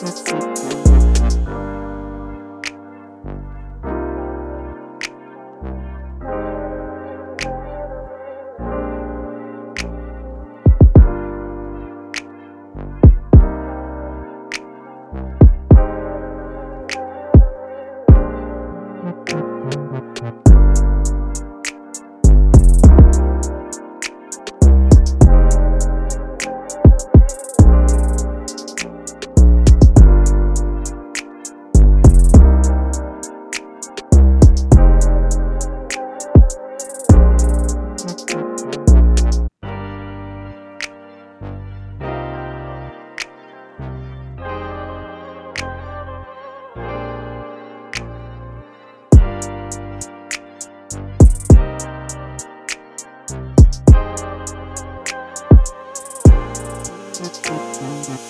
Música